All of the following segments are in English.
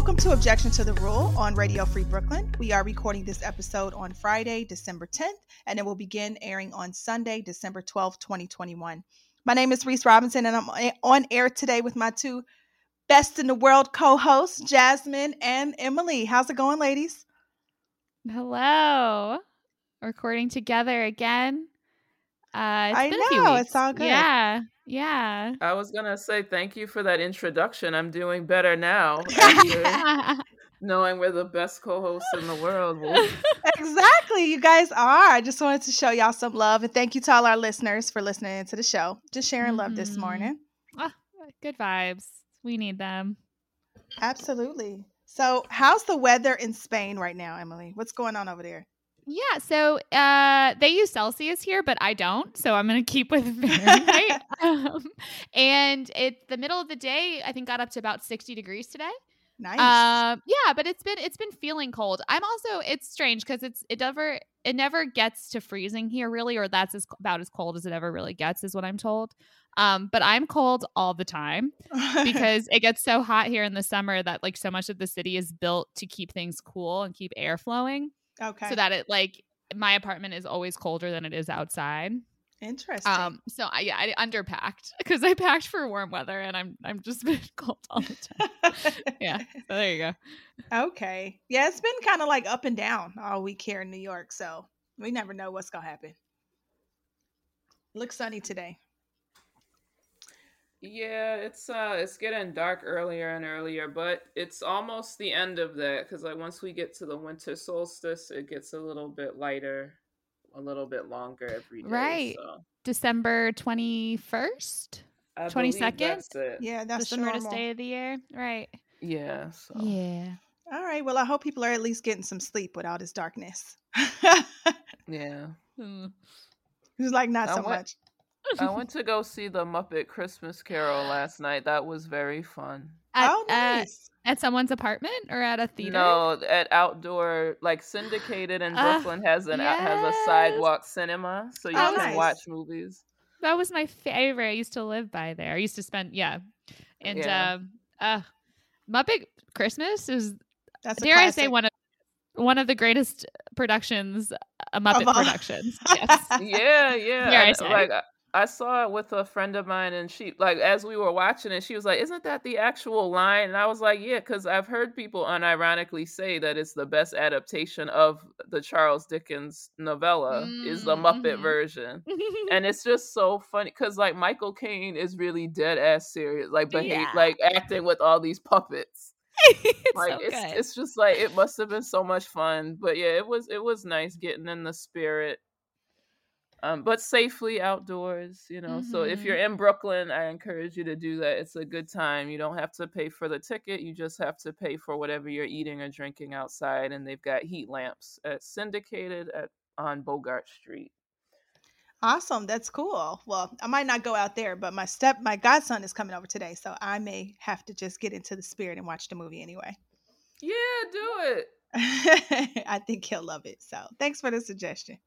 Welcome to Objection to the Rule on Radio Free Brooklyn. We are recording this episode on Friday, December 10th, and it will begin airing on Sunday, December 12th, 2021. My name is Reese Robinson, and I'm on air today with my two best in the world co hosts, Jasmine and Emily. How's it going, ladies? Hello. Recording together again. Uh, I know, it's all good. Yeah. Yeah. I was gonna say thank you for that introduction. I'm doing better now. knowing we're the best co-hosts in the world. exactly, you guys are. I just wanted to show y'all some love and thank you to all our listeners for listening to the show. Just sharing mm-hmm. love this mm-hmm. morning. Oh, good vibes. We need them. Absolutely. So, how's the weather in Spain right now, Emily? What's going on over there? Yeah, so uh, they use Celsius here, but I don't. So I'm going to keep with Fahrenheit. um, and it's the middle of the day. I think got up to about 60 degrees today. Nice. Um, yeah, but it's been it's been feeling cold. I'm also it's strange because it's it never it never gets to freezing here really, or that's as, about as cold as it ever really gets, is what I'm told. Um, but I'm cold all the time because it gets so hot here in the summer that like so much of the city is built to keep things cool and keep air flowing. Okay. So that it like my apartment is always colder than it is outside. Interesting. Um, so I yeah, I underpacked because I packed for warm weather and I'm I'm just been cold all the time. yeah. So there you go. Okay. Yeah, it's been kind of like up and down all week here in New York, so we never know what's gonna happen. Looks sunny today. Yeah, it's uh it's getting dark earlier and earlier, but it's almost the end of that because like once we get to the winter solstice, it gets a little bit lighter, a little bit longer every day. Right. So. December twenty first, twenty second. Yeah, that's the, the shortest day of the year. Right. Yeah. So. Yeah. All right. Well, I hope people are at least getting some sleep without this darkness. yeah. Hmm. It's like not I so went, much. I went to go see the Muppet Christmas Carol last night. That was very fun. At, oh, nice. At, at someone's apartment or at a theater? No, at outdoor, like syndicated in uh, Brooklyn has an yes. has a sidewalk cinema, so you oh, can nice. watch movies. That was my favorite. I used to live by there. I used to spend yeah, and yeah. Um, uh, Muppet Christmas is That's dare I say one of one of the greatest productions, a Muppet productions. Yes. yeah, yeah. Like I saw it with a friend of mine, and she like as we were watching it, she was like, "Isn't that the actual line?" And I was like, "Yeah," because I've heard people unironically say that it's the best adaptation of the Charles Dickens novella mm-hmm. is the Muppet mm-hmm. version, and it's just so funny because like Michael Caine is really dead ass serious, like behave, yeah. like acting with all these puppets. it's like so it's good. it's just like it must have been so much fun, but yeah, it was it was nice getting in the spirit um, but safely outdoors, you know. Mm-hmm. So if you're mm-hmm. in Brooklyn, I encourage you to do that. It's a good time. You don't have to pay for the ticket. You just have to pay for whatever you're eating or drinking outside. And they've got heat lamps at syndicated at on Bogart Street. Awesome. That's cool. Well, I might not go out there, but my step my godson is coming over today, so I may have to just get into the spirit and watch the movie anyway. Yeah, do it. I think he'll love it. So, thanks for the suggestion.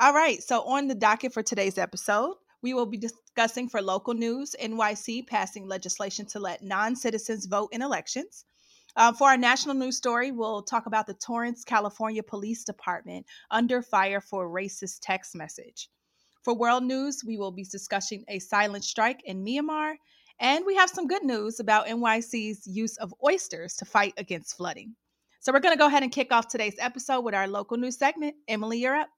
All right. So, on the docket for today's episode, we will be discussing for local news NYC passing legislation to let non citizens vote in elections. Um, for our national news story, we'll talk about the Torrance, California Police Department under fire for racist text message. For world news, we will be discussing a silent strike in Myanmar. And we have some good news about NYC's use of oysters to fight against flooding. So, we're going to go ahead and kick off today's episode with our local news segment. Emily, you're up.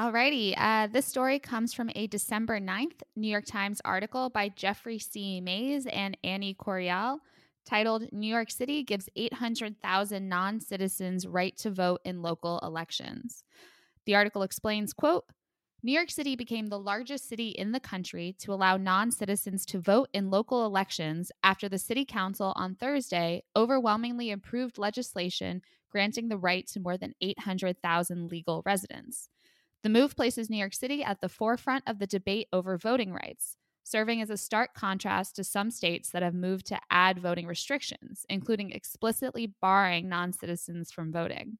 Alrighty. Uh, this story comes from a December 9th New York Times article by Jeffrey C. Mays and Annie Correal titled New York City Gives 800,000 Non Citizens Right to Vote in Local Elections. The article explains, quote, New York City became the largest city in the country to allow non citizens to vote in local elections after the City Council on Thursday overwhelmingly approved legislation granting the right to more than 800,000 legal residents. The move places New York City at the forefront of the debate over voting rights, serving as a stark contrast to some states that have moved to add voting restrictions, including explicitly barring non citizens from voting.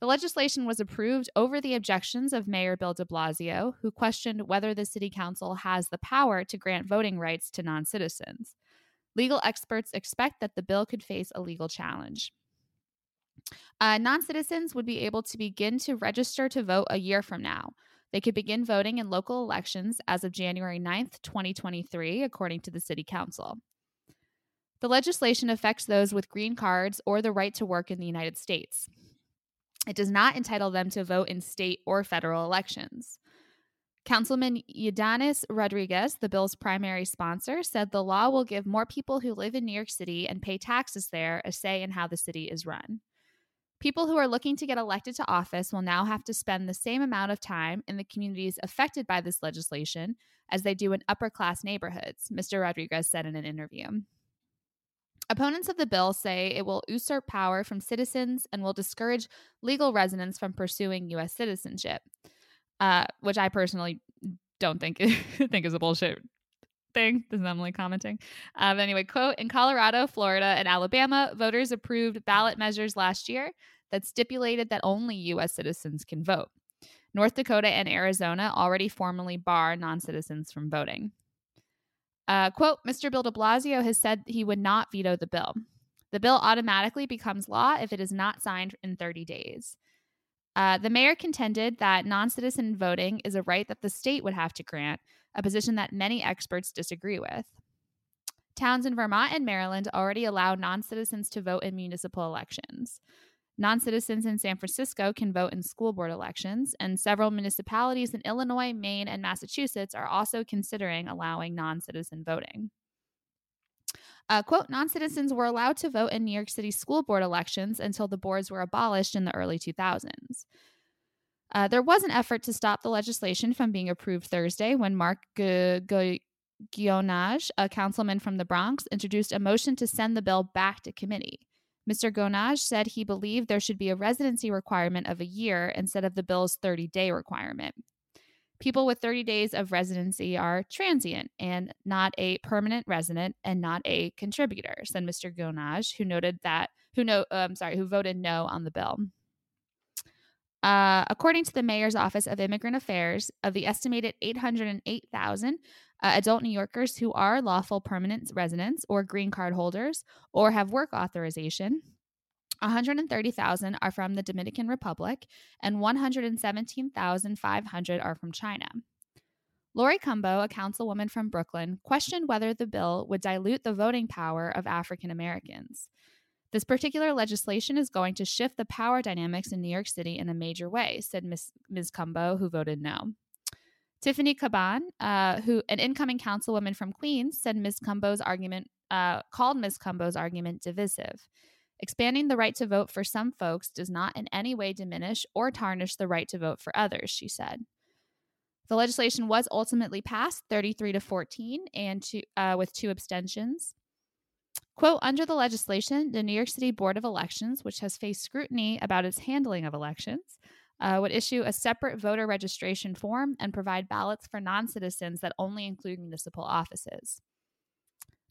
The legislation was approved over the objections of Mayor Bill de Blasio, who questioned whether the City Council has the power to grant voting rights to non citizens. Legal experts expect that the bill could face a legal challenge. Uh, non citizens would be able to begin to register to vote a year from now. They could begin voting in local elections as of January 9th, 2023, according to the City Council. The legislation affects those with green cards or the right to work in the United States. It does not entitle them to vote in state or federal elections. Councilman Ydanis Rodriguez, the bill's primary sponsor, said the law will give more people who live in New York City and pay taxes there a say in how the city is run. People who are looking to get elected to office will now have to spend the same amount of time in the communities affected by this legislation as they do in upper class neighborhoods, Mr. Rodriguez said in an interview. Opponents of the bill say it will usurp power from citizens and will discourage legal residents from pursuing U.S. citizenship, uh, which I personally don't think think is a bullshit thing. This is Emily commenting. Um, anyway, quote In Colorado, Florida, and Alabama, voters approved ballot measures last year that stipulated that only U.S. citizens can vote. North Dakota and Arizona already formally bar non citizens from voting. Uh, quote Mr. Bill de Blasio has said he would not veto the bill. The bill automatically becomes law if it is not signed in 30 days. Uh, the mayor contended that non citizen voting is a right that the state would have to grant, a position that many experts disagree with. Towns in Vermont and Maryland already allow non citizens to vote in municipal elections. Non citizens in San Francisco can vote in school board elections, and several municipalities in Illinois, Maine, and Massachusetts are also considering allowing non citizen voting. Uh, quote, non citizens were allowed to vote in New York City school board elections until the boards were abolished in the early 2000s. Uh, there was an effort to stop the legislation from being approved Thursday when Mark G- Gjonaj, a councilman from the Bronx, introduced a motion to send the bill back to committee. Mr. Gjonaj said he believed there should be a residency requirement of a year instead of the bill's 30 day requirement. People with 30 days of residency are transient and not a permanent resident and not a contributor, said Mr. Gjonaj, who noted that who know um, sorry, who voted no on the bill. Uh, according to the mayor's office of immigrant affairs, of the estimated 808,000 uh, adult New Yorkers who are lawful permanent residents or green card holders or have work authorization, 130,000 are from the Dominican Republic, and 117,500 are from China. Laurie Cumbo, a councilwoman from Brooklyn, questioned whether the bill would dilute the voting power of African Americans. This particular legislation is going to shift the power dynamics in New York City in a major way, said Ms. Ms. Cumbo, who voted no. Tiffany Caban, uh, who an incoming councilwoman from Queens, said Ms. Cumbo's argument uh, called Ms. Cumbo's argument divisive. Expanding the right to vote for some folks does not in any way diminish or tarnish the right to vote for others, she said. The legislation was ultimately passed 33 to 14 and to, uh, with two abstentions. Quote Under the legislation, the New York City Board of Elections, which has faced scrutiny about its handling of elections, uh, would issue a separate voter registration form and provide ballots for non citizens that only include municipal offices.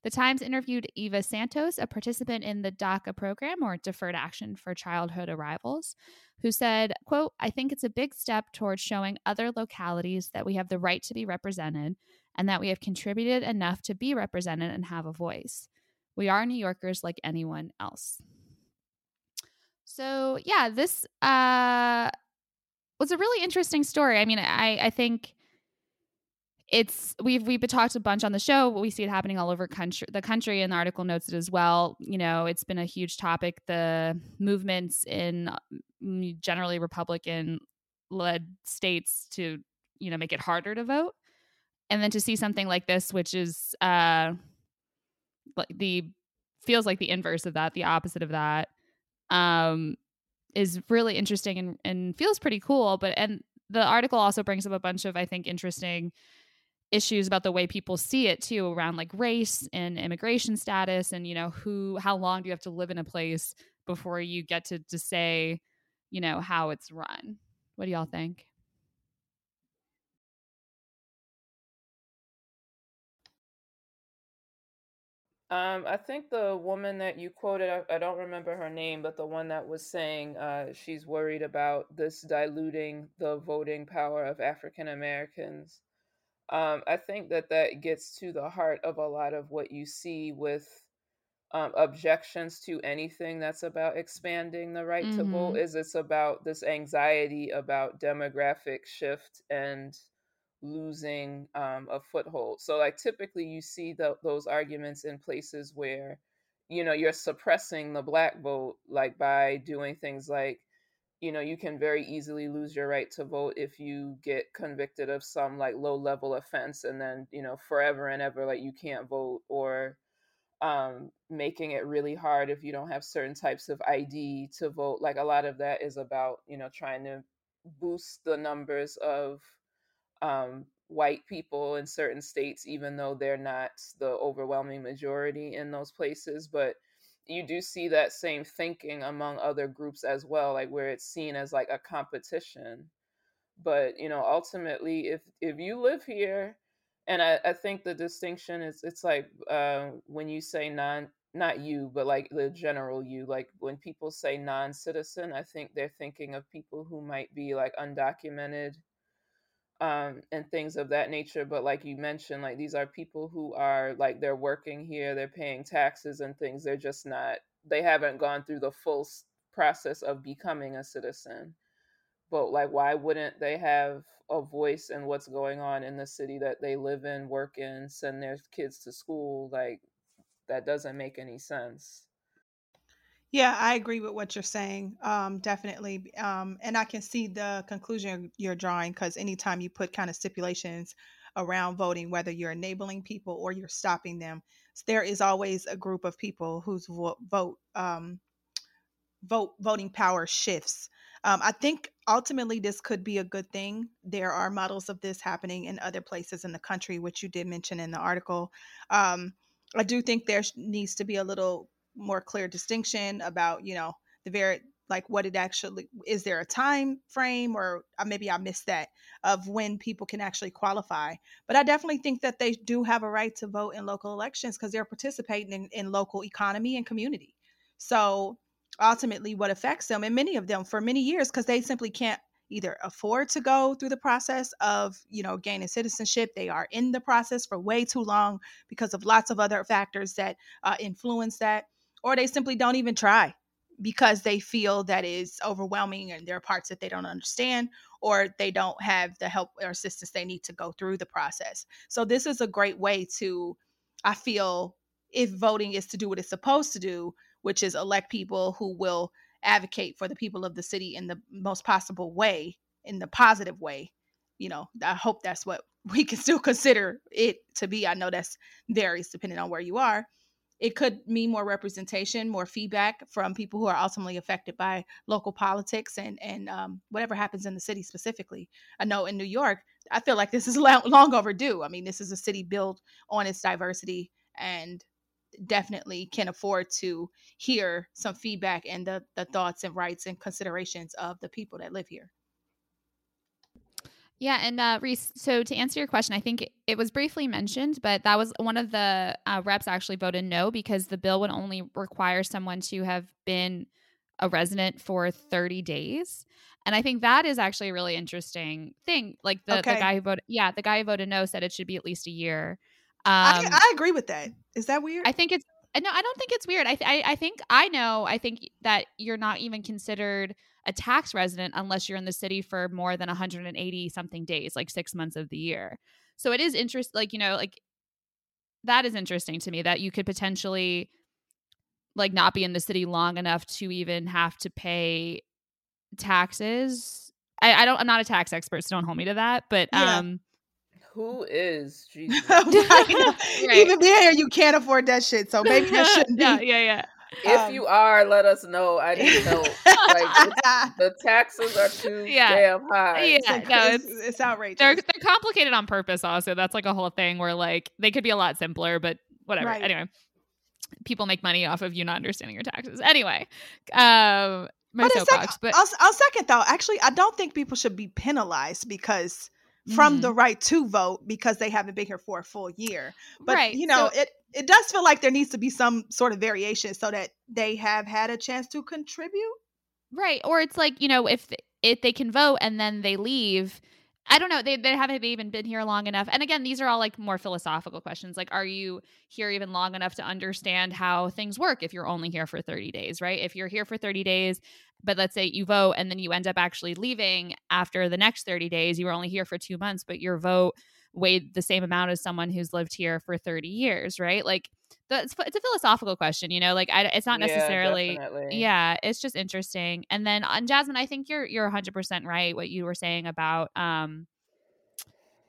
The Times interviewed Eva Santos, a participant in the DACA program or Deferred Action for Childhood Arrivals, who said, quote, I think it's a big step towards showing other localities that we have the right to be represented and that we have contributed enough to be represented and have a voice. We are New Yorkers like anyone else. So yeah, this uh was a really interesting story. I mean, I I think it's we've we've talked a bunch on the show. We see it happening all over country, the country, and the article notes it as well. You know, it's been a huge topic. The movements in mm, generally Republican led states to you know make it harder to vote, and then to see something like this, which is uh, the feels like the inverse of that, the opposite of that, um, is really interesting and, and feels pretty cool. But and the article also brings up a bunch of I think interesting issues about the way people see it too around like race and immigration status and you know who how long do you have to live in a place before you get to to say you know how it's run what do y'all think Um, I think the woman that you quoted, I, I, don't remember her name, but the one that was saying uh, she's worried about this diluting the voting power of African Americans um, I think that that gets to the heart of a lot of what you see with um, objections to anything that's about expanding the right mm-hmm. to vote. Mm-hmm. Is it's about this anxiety about demographic shift and losing um, a foothold. So, like, typically you see the, those arguments in places where, you know, you're suppressing the black vote, like by doing things like, you know, you can very easily lose your right to vote if you get convicted of some like low level offense and then, you know, forever and ever, like, you can't vote or, um, making it really hard if you don't have certain types of ID to vote. Like a lot of that is about, you know, trying to boost the numbers of um, white people in certain states, even though they're not the overwhelming majority in those places. But you do see that same thinking among other groups as well, like where it's seen as like a competition. But you know, ultimately, if if you live here, and I, I think the distinction is it's like uh, when you say non not you, but like the general you, like when people say non citizen, I think they're thinking of people who might be like undocumented um, and things of that nature. But like you mentioned, like these are people who are like they're working here, they're paying taxes and things. They're just not, they haven't gone through the full process of becoming a citizen. But like, why wouldn't they have a voice in what's going on in the city that they live in, work in, send their kids to school? Like, that doesn't make any sense. Yeah, I agree with what you're saying. Um, definitely. Um, and I can see the conclusion you're drawing because anytime you put kind of stipulations around voting, whether you're enabling people or you're stopping them, there is always a group of people whose vo- vote um, vote voting power shifts. Um, I think ultimately this could be a good thing. There are models of this happening in other places in the country, which you did mention in the article. Um, I do think there needs to be a little more clear distinction about you know the very like what it actually is there a time frame or uh, maybe i missed that of when people can actually qualify. But i definitely think that they do have a right to vote in local elections because they're participating in, in local economy and community. So ultimately what affects them and many of them for many years because they simply can't either afford to go through the process of you know gaining citizenship. They are in the process for way too long because of lots of other factors that uh, influence that or they simply don't even try because they feel that is overwhelming and there are parts that they don't understand or they don't have the help or assistance they need to go through the process. So this is a great way to I feel if voting is to do what it's supposed to do, which is elect people who will advocate for the people of the city in the most possible way, in the positive way. You know, I hope that's what we can still consider it to be. I know that's varies depending on where you are it could mean more representation, more feedback from people who are ultimately affected by local politics and and um, whatever happens in the city specifically. I know in New York, I feel like this is long overdue. I mean, this is a city built on its diversity and definitely can afford to hear some feedback and the the thoughts and rights and considerations of the people that live here. Yeah, and uh, Reese. So to answer your question, I think it was briefly mentioned, but that was one of the uh, reps actually voted no because the bill would only require someone to have been a resident for 30 days. And I think that is actually a really interesting thing. Like the, okay. the guy who voted, yeah, the guy who voted no said it should be at least a year. Um, I, I agree with that. Is that weird? I think it's no, I don't think it's weird. I, th- I I think I know. I think that you're not even considered a tax resident unless you're in the city for more than 180 something days, like six months of the year. So it is interest, like you know, like that is interesting to me that you could potentially like not be in the city long enough to even have to pay taxes. I, I don't. I'm not a tax expert, so don't hold me to that. But yeah. um who is Jesus? right. Even there, you can't afford that shit. So maybe that shouldn't be. Yeah, yeah, yeah. If um, you are, let us know. I need help. like the taxes are too yeah. damn high. Yeah, it's, no, it's, it's outrageous. They're they're complicated on purpose. Also, that's like a whole thing where like they could be a lot simpler, but whatever. Right. Anyway, people make money off of you not understanding your taxes. Anyway, um, my but soapbox. But I'll, I'll second though. Actually, I don't think people should be penalized because from mm-hmm. the right to vote because they haven't been here for a full year. But right. you know, so, it it does feel like there needs to be some sort of variation so that they have had a chance to contribute. Right. Or it's like, you know, if if they can vote and then they leave I don't know. They, they haven't even been here long enough. And again, these are all like more philosophical questions. Like, are you here even long enough to understand how things work if you're only here for 30 days, right? If you're here for 30 days, but let's say you vote and then you end up actually leaving after the next 30 days, you were only here for two months, but your vote weighed the same amount as someone who's lived here for 30 years, right? Like, it's, it's a philosophical question, you know, like I, it's not necessarily, yeah, yeah, it's just interesting. And then on Jasmine, I think you're, you're hundred percent right. What you were saying about, um,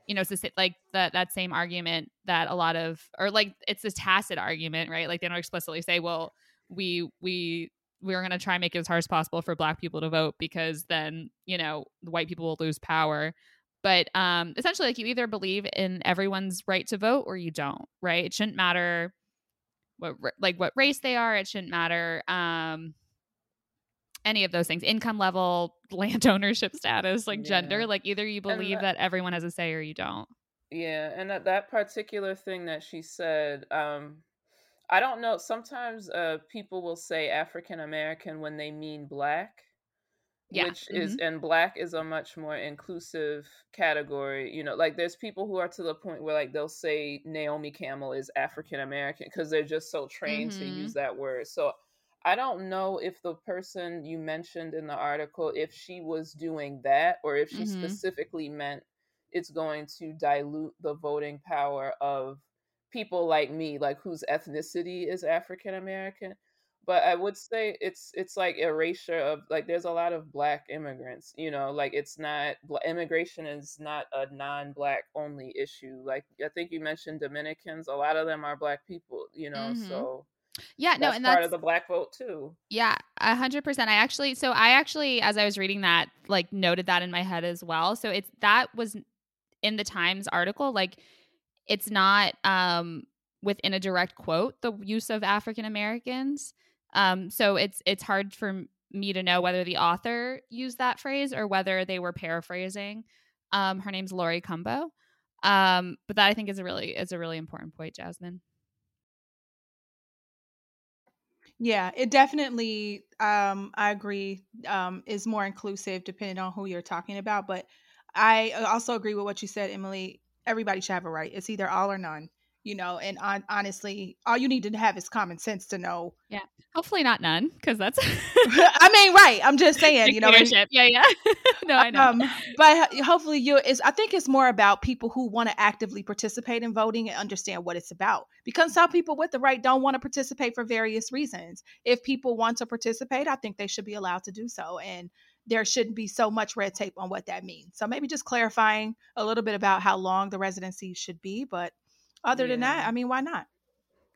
you know, it's like that, that same argument that a lot of, or like, it's a tacit argument, right? Like they don't explicitly say, well, we, we, we're going to try and make it as hard as possible for black people to vote because then, you know, white people will lose power but um essentially like you either believe in everyone's right to vote or you don't right? It shouldn't matter what like what race they are. It shouldn't matter um any of those things. Income level land ownership status like yeah. gender like either you believe that, that, everyone has a say or you don't. Yeah and that, that particular thing that she said um i don't know sometimes uh people will say african american when they mean black yeah. which mm-hmm. is and black is a much more inclusive category you know like there's people who are to the point where like they'll say naomi campbell is african american because they're just so trained mm-hmm. to use that word so i don't know if the person you mentioned in the article if she was doing that or if she mm-hmm. specifically meant it's going to dilute the voting power of people like me like whose ethnicity is african american but I would say it's it's like erasure of like there's a lot of black immigrants, you know, like it's not immigration is not a non-black only issue. Like I think you mentioned Dominicans, a lot of them are black people, you know, mm-hmm. so yeah, no, and part that's of the black vote too. Yeah, a hundred percent. I actually, so I actually, as I was reading that, like noted that in my head as well. So it's that was in the Times article. Like, it's not um within a direct quote the use of African Americans. Um, so it's it's hard for me to know whether the author used that phrase or whether they were paraphrasing. Um, her name's Laurie Cumbo. Um, but that I think is a really is a really important point, Jasmine. Yeah, it definitely um I agree um is more inclusive depending on who you're talking about, but I also agree with what you said, Emily. Everybody should have a right. It's either all or none you know and on, honestly all you need to have is common sense to know yeah hopefully not none because that's i mean right i'm just saying you know yeah yeah. No i know. Um, but hopefully you is i think it's more about people who want to actively participate in voting and understand what it's about because some people with the right don't want to participate for various reasons. If people want to participate i think they should be allowed to do so and there shouldn't be so much red tape on what that means. So maybe just clarifying a little bit about how long the residency should be but other yeah. than that, I mean, why not?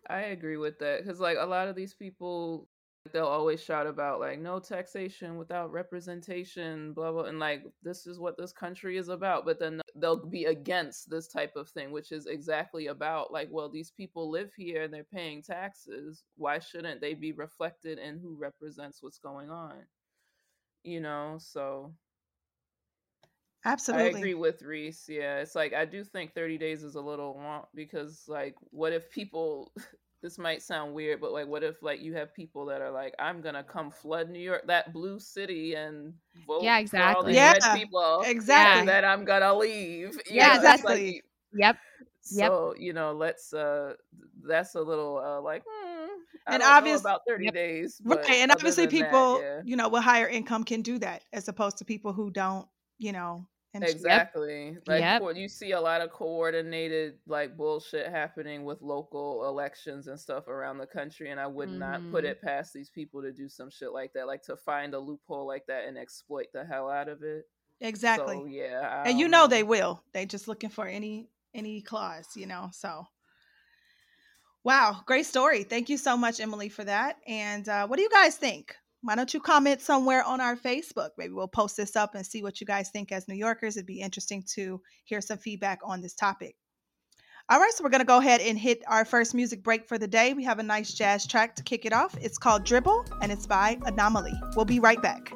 I agree with that because, like, a lot of these people, they'll always shout about like no taxation without representation, blah blah, and like this is what this country is about. But then they'll be against this type of thing, which is exactly about like, well, these people live here and they're paying taxes. Why shouldn't they be reflected in who represents what's going on? You know, so Absolutely. I agree with Reese. Yeah, it's like I do think 30 days is a little long because like what if people this might sound weird, but like what if like you have people that are like, I'm gonna come flood New York, that blue city and vote yeah, exactly. yeah, people exactly. that I'm gonna leave. You yeah, know, exactly. Like, yep. So, yep. you know, let's uh that's a little uh like hmm, and obviously about 30 yep. days. Right. And obviously people, that, yeah. you know, with higher income can do that as opposed to people who don't, you know, exactly. Yep. Like yep. you see a lot of coordinated like bullshit happening with local elections and stuff around the country, and I would mm-hmm. not put mm-hmm. it past these people to do some shit like that, like to find a loophole like that and exploit the hell out of it. Exactly. So, yeah, and you know, know they will. They just looking for any any clause, you know. So. Wow, great story. Thank you so much, Emily, for that. And uh, what do you guys think? Why don't you comment somewhere on our Facebook? Maybe we'll post this up and see what you guys think as New Yorkers. It'd be interesting to hear some feedback on this topic. All right, so we're going to go ahead and hit our first music break for the day. We have a nice jazz track to kick it off. It's called Dribble and it's by Anomaly. We'll be right back.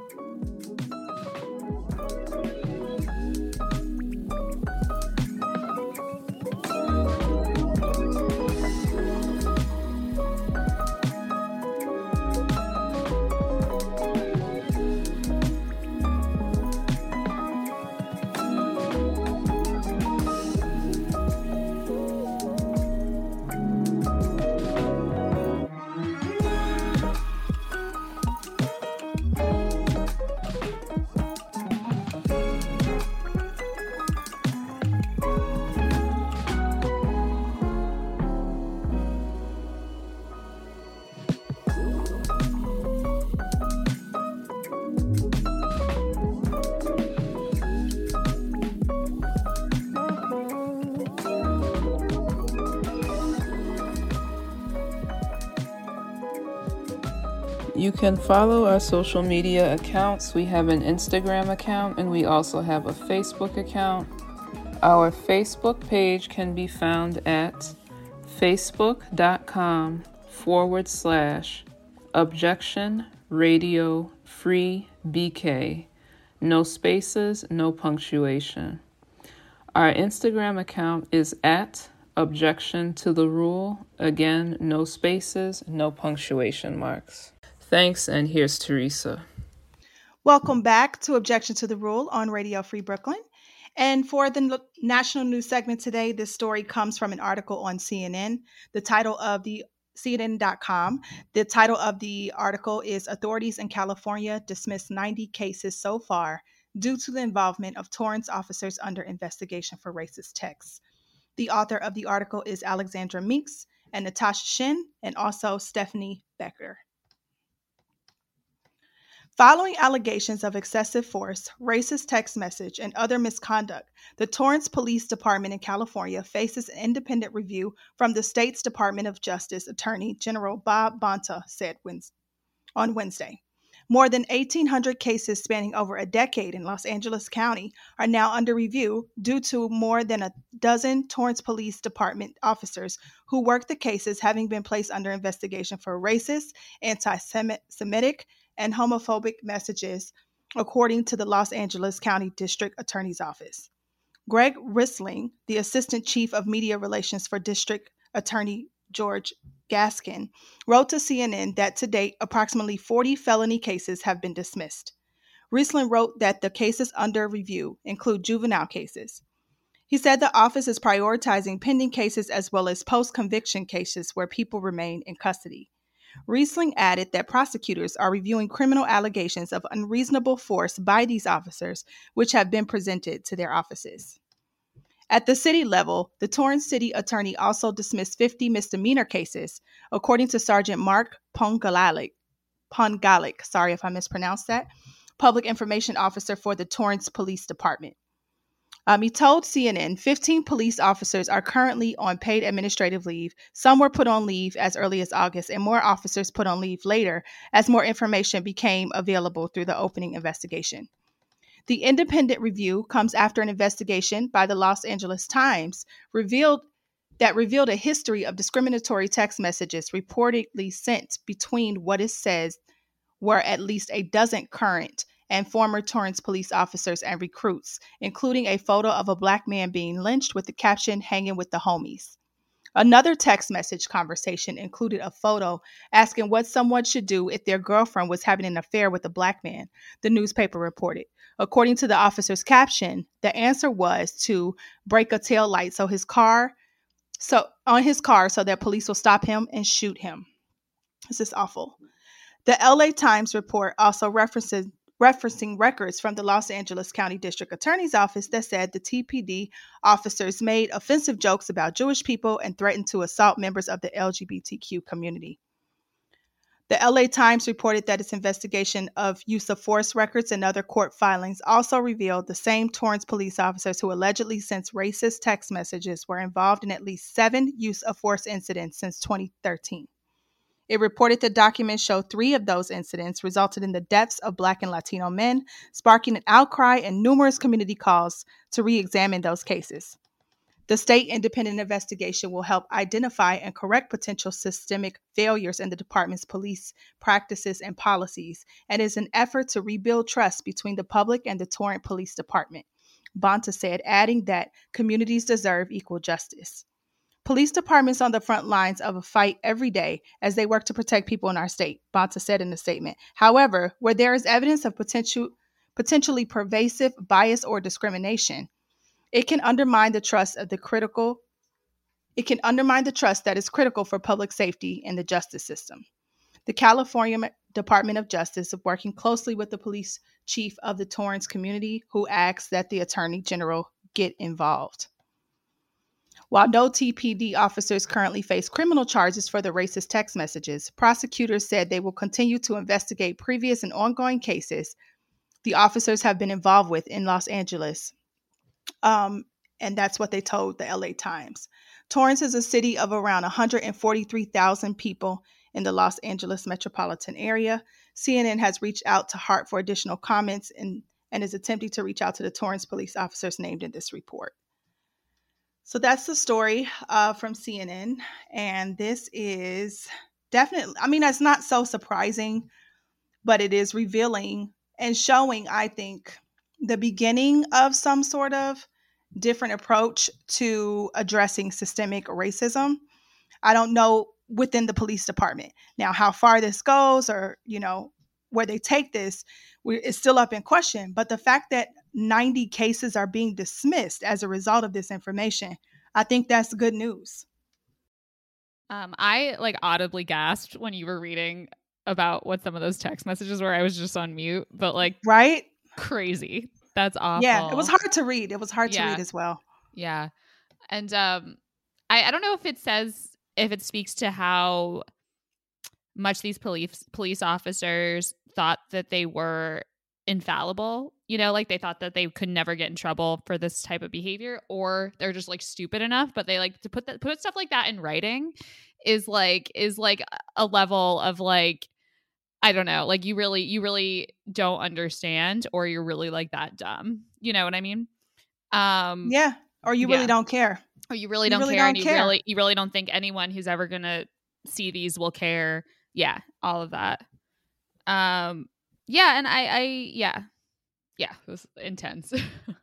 You can follow our social media accounts. We have an Instagram account and we also have a Facebook account. Our Facebook page can be found at facebook.com forward slash objection radio free BK. No spaces, no punctuation. Our Instagram account is at objection to the rule. Again, no spaces, no punctuation marks. Thanks, and here's Teresa. Welcome back to Objection to the Rule on Radio Free Brooklyn. And for the national news segment today, this story comes from an article on CNN. The title of the CNN.com. The title of the article is Authorities in California Dismiss 90 Cases So Far Due to the Involvement of Torrance Officers Under Investigation for Racist Texts. The author of the article is Alexandra Meeks and Natasha Shin, and also Stephanie Becker. Following allegations of excessive force, racist text message, and other misconduct, the Torrance Police Department in California faces an independent review from the state's Department of Justice Attorney General Bob Bonta said on Wednesday. More than 1,800 cases spanning over a decade in Los Angeles County are now under review due to more than a dozen Torrance Police Department officers who worked the cases having been placed under investigation for racist, anti Semitic, and homophobic messages, according to the Los Angeles County District Attorney's Office. Greg Risling, the Assistant Chief of Media Relations for District Attorney George Gascón, wrote to CNN that to date, approximately 40 felony cases have been dismissed. Risling wrote that the cases under review include juvenile cases. He said the office is prioritizing pending cases as well as post conviction cases where people remain in custody. Risling added that prosecutors are reviewing criminal allegations of unreasonable force by these officers, which have been presented to their offices. At the city level, the Torrance City Attorney also dismissed 50 misdemeanor cases, according to Sergeant Mark Ponegalek. Ponegalek, sorry if I mispronounced that, Public Information Officer for the Torrance Police Department. Um, he told CNN 15 police officers are currently on paid administrative leave. Some were put on leave as early as August, and more officers put on leave later as more information became available through the opening investigation. The independent review comes after an investigation by the Los Angeles Times revealed that revealed a history of discriminatory text messages reportedly sent between what is said were at least a dozen current and former Torrance police officers and recruits, including a photo of a black man being lynched with the caption hanging with the homies. Another text message conversation included a photo asking what someone should do if their girlfriend was having an affair with a black man, the newspaper reported. According to the officer's caption, the answer was to break a tail light so his car so on his car so that police will stop him and shoot him. This is awful. The LA Times report also references referencing records from the Los Angeles County District Attorney's Office that said the TPD officers made offensive jokes about Jewish people and threatened to assault members of the LGBTQ community. The LA Times reported that its investigation of use of force records and other court filings also revealed the same Torrance police officers who allegedly sent racist text messages were involved in at least seven use of force incidents since 2013. It reported the documents show three of those incidents resulted in the deaths of Black and Latino men, sparking an outcry and numerous community calls to re examine those cases. The state independent investigation will help identify and correct potential systemic failures in the department's police practices and policies and is an effort to rebuild trust between the public and the Torrance Police Department. Bonta said, adding that communities deserve equal justice. Police departments on the front lines of a fight every day as they work to protect people in our state, Bonta said in a statement. However, where there is evidence of potential potentially pervasive bias or discrimination, it can undermine the trust of the critical it can undermine the trust that is critical for public safety in the justice system. The California Department of Justice is working closely with the police chief of the Torrance community who asks that the attorney general get involved. While no TPD officers currently face criminal charges for the racist text messages, prosecutors said they will continue to investigate previous and ongoing cases the officers have been involved with in Los Angeles. Um, and that's what they told the LA Times. Torrance is a city of around 143,000 people in the Los Angeles metropolitan area. CNN has reached out to Hart for additional comments and, and is attempting to reach out to the Torrance police officers named in this report. So that's the story uh, from CNN. And this is definitely, I mean, that's not so surprising, but it is revealing and showing, I think, the beginning of some sort of different approach to addressing systemic racism. I don't know within the police department. Now, how far this goes or, you know, where they take this is still up in question. But the fact that 90 cases are being dismissed as a result of this information, I think that's good news. Um, I like audibly gasped when you were reading about what some of those text messages were. I was just on mute, but like, right? Crazy. That's awful. Yeah, it was hard to read. It was hard yeah. to read as well. Yeah. And um I, I don't know if it says if it speaks to how much these police police officers thought that they were infallible you know like they thought that they could never get in trouble for this type of behavior or they're just like stupid enough but they like to put that put stuff like that in writing is like is like a level of like i don't know like you really you really don't understand or you're really like that dumb you know what i mean? Um yeah or you really yeah. don't care. Or you really don't really care don't and care. you really you really don't think anyone who's ever gonna see these will care. Yeah all of that. Um yeah and i i yeah. Yeah it was intense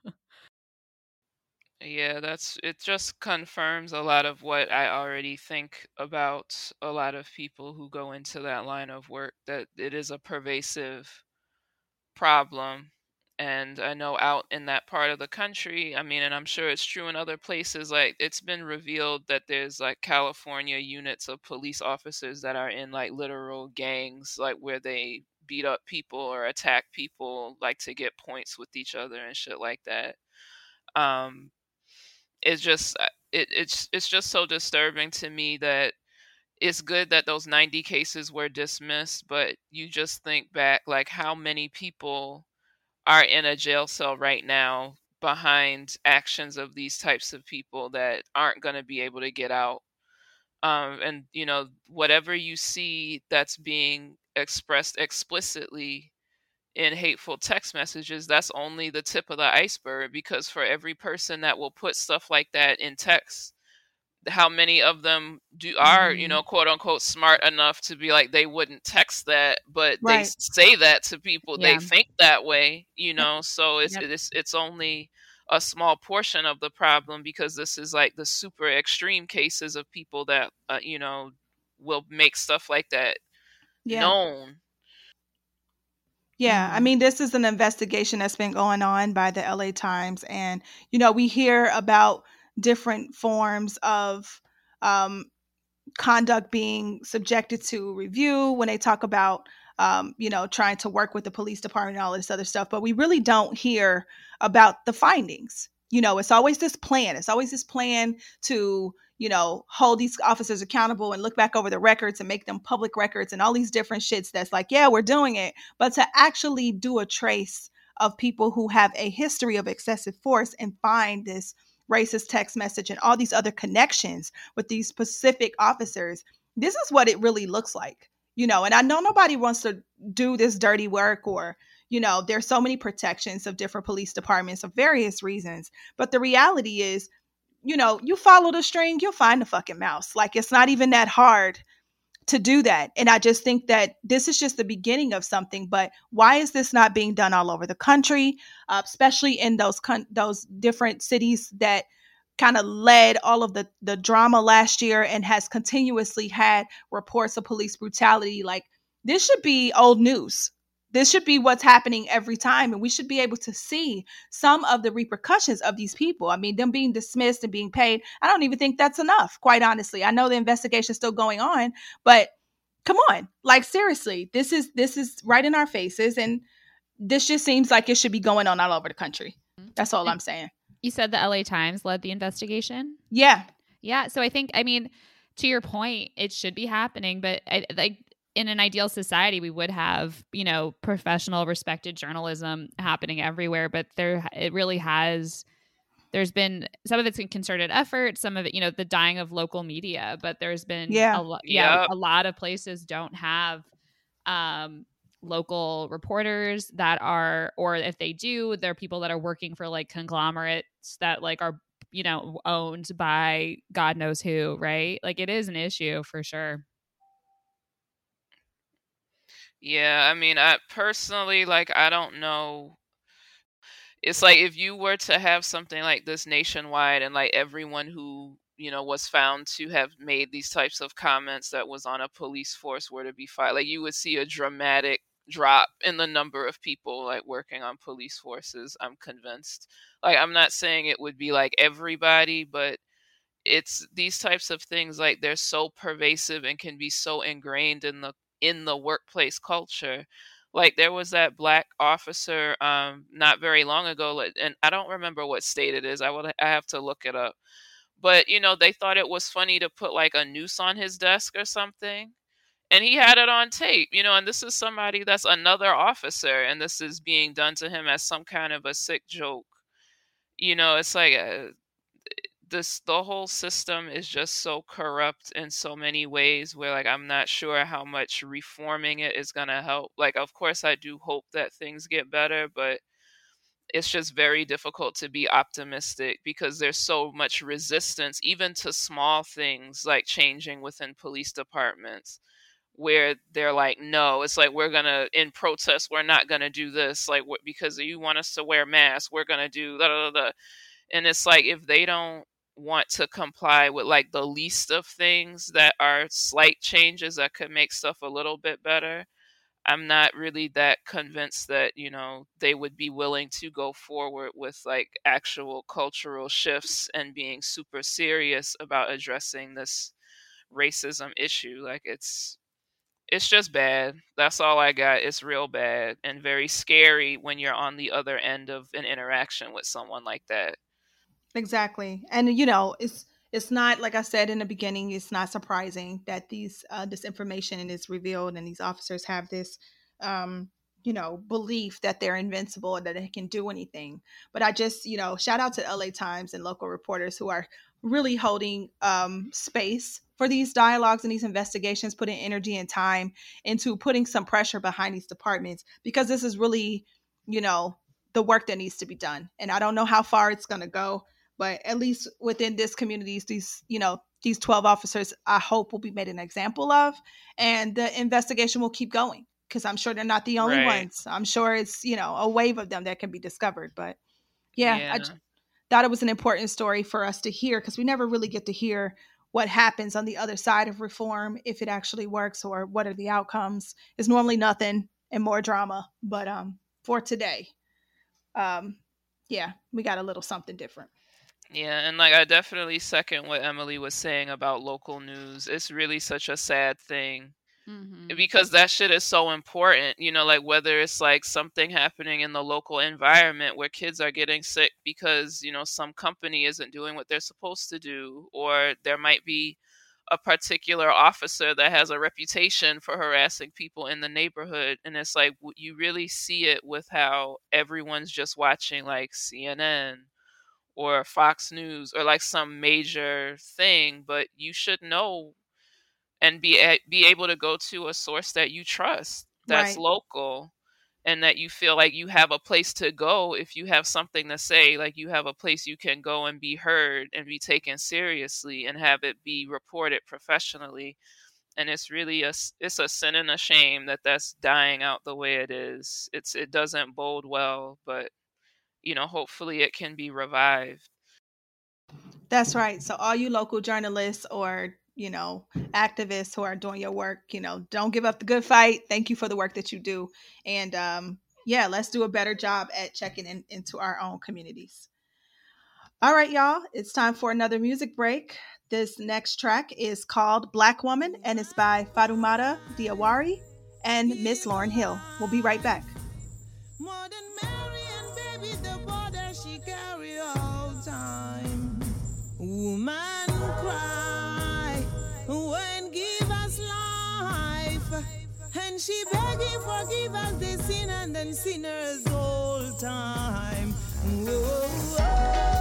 yeah that's it just confirms a lot of what i already think about a lot of people who go into that line of work that it is a pervasive problem and I know out in that part of the country, I mean, and I'm sure it's true in other places, like it's been revealed that there's like California units of police officers that are in like literal gangs, like where they beat up people or attack people, like to get points with each other and shit like that. Um, it's just uh, it, it's it's just so disturbing to me that it's good that those 90 cases were dismissed, but you just think back like how many people are in a jail cell right now behind actions of these types of people that aren't going to be able to get out. Um, and, you know, whatever you see that's being expressed explicitly in hateful text messages, that's only the tip of the iceberg because for every person that will put stuff like that in text, how many of them do are mm-hmm. you know quote unquote smart enough to be like they wouldn't text that but right. they say that to people yeah. they think that way you know so it's, yep. it's it's only a small portion of the problem because this is like the super extreme cases of people that uh, you know will make stuff like that yeah. known yeah, I mm-hmm. mean, this is an investigation that's been going on by the LA Times. And, you know, we hear about different forms of um, conduct being subjected to review when they talk about um, you know trying to work with the police department and all this other stuff but we really don't hear about the findings you know it's always this plan it's always this plan to you know hold these officers accountable and look back over the records and make them public records and all these different shits that's like yeah we're doing it. But to actually do a trace of people who have a history of excessive force and find this racist text message and all these other connections with these specific officers this is what it really looks like you know? And i know nobody wants to do this dirty work or you know there's so many protections of different police departments of various reasons but the reality is you know you follow the string you'll find the fucking mouse like it's not even that hard to do that. And I just think that this is just the beginning of something. But why is this not being done all over the country, uh, especially in those con- those different cities that kind of led all of the the drama last year and has continuously had reports of police brutality? Like this should be old news. This should be what's happening every time, and we should be able to see some of the repercussions of these people. I mean, them being dismissed and being paid. I don't even think that's enough, quite honestly. I know the investigation is still going on, but come on, like seriously, this is this is right in our faces, and this just seems like it should be going on all over the country. Mm-hmm. That's all I'm saying. You said the LA Times led the investigation. Yeah, yeah. So I think, I mean, to your point, it should be happening, but I, like in an ideal society we would have you know professional respected journalism happening everywhere but there it really has there's been some of it's in concerted effort, some of it, you know, the dying of local media, but there's been yeah, a lo- yeah, yep. a lot of places don't have um local reporters that are or if they do they're people that are working for like conglomerates that like are you know owned by god knows who right? Like it is an issue for sure yeah i mean i personally like i don't know. It's like if you were to have something like this nationwide and like everyone who you know was found to have made these types of comments that was on a police force were to be fired like you would see a dramatic drop in the number of people like working on police forces i'm convinced. Like i'm not saying it would be like everybody but it's these types of things like they're so pervasive and can be so ingrained in the in the workplace culture like there was that black officer um not very long ago and i don't remember what state it is i would i have to look it up but you know they thought it was funny to put like a noose on his desk or something and he had it on tape you know and this is somebody that's another officer and this is being done to him as some kind of a sick joke you know it's like uh, this the whole system is just so corrupt in so many ways where like i'm not sure how much reforming it is going to help like of course i do hope that things get better but it's just very difficult to be optimistic because there's so much resistance even to small things like changing within police departments where they're like no it's like we're gonna in protest we're not gonna do this like because you want us to wear masks we're gonna do da, da, da. and it's like if they don't want to comply with like the least of things that are slight changes that could make stuff a little bit better i'm not really that convinced that you know they would be willing to go forward with like actual cultural shifts and being super serious about addressing this racism issue like it's it's just bad. That's all I got. It's real bad and very scary when you're on the other end of an interaction with someone like that. Exactly. And you know, it's it's not like I said in the beginning, it's not surprising that these uh this information is revealed and these officers have this um you know belief that they're invincible and that they can do anything but i just you know shout out to la times and local reporters who are really holding um, space for these dialogues and these investigations, putting energy and time into putting some pressure behind these departments because this is really, you know, the work that needs to be done. And I don't know how far it's going to go, but at least within this communities, these, you know, these 12 officers, I hope will be made an example of, and the investigation will keep going because I'm sure they're not the only right. ones. I'm sure it's, you know, a wave of them that can be discovered. But yeah, yeah. I, thought it was an important story for us to hear because we never really get to hear what happens on the other side of reform if it actually works or what are the outcomes is normally nothing and more drama but um for today um yeah we got a little something different yeah and like i definitely second what emily was saying about local news it's really such a sad thing Mm-hmm. Because that shit is so important, you know, like whether it's like something happening in the local environment where kids are getting sick because, you know, some company isn't doing what they're supposed to do, or there might be a particular officer that has a reputation for harassing people in the neighborhood. And it's like you really see it with how everyone's just watching like CNN or Fox News or like some major thing, but you should know and be a, be able to go to a source that you trust that's right. local and that you feel like you have a place to go if you have something to say like you have a place you can go and be heard and be taken seriously and have it be reported professionally and it's really a it's a sin and a shame that that's dying out the way it is it's it doesn't bode well but you know hopefully it can be revived that's right so all you local journalists or you know, activists who are doing your work, you know, don't give up the good fight. Thank you for the work that you do. And um, yeah, let's do a better job at checking in, into our own communities. All right, y'all, it's time for another music break. This next track is called Black Woman and it's by Fatoumata Diawara and Miss Lauryn Hill. We'll be right back. Woman cry when give us life, And she begging forgive us the sin and then sinners all time. Whoa, whoa.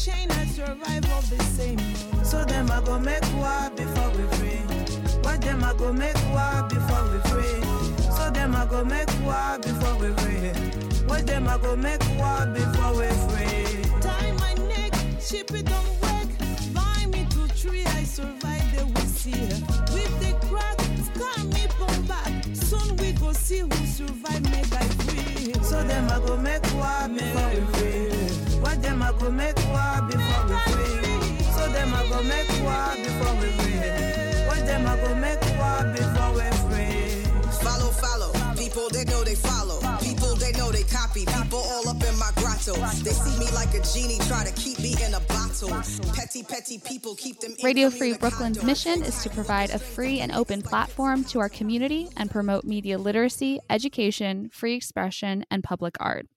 Shine and survive the same. So them I go make war before we free. What them I go make war before we free. So them I go make war before we free. What them I go make war before we free. Tie my neck, ship it don't work. Buy me two tree, I survive the we see. With the crack, scar me pump back. Soon we go see who survive, make I free. So them I go make war before we free. What them I go make war before we free. So them I go make war before we free. What them I go make war before we free. Follow, follow. People they know they follow. People they know they copy. People all up in my grotto. They see me like a genie, try to keep me in a bottle. Petty, petty people keep them. Radio Free Brooklyn's mission is to provide a free and open platform to our community and promote media literacy, education, free expression, and public art.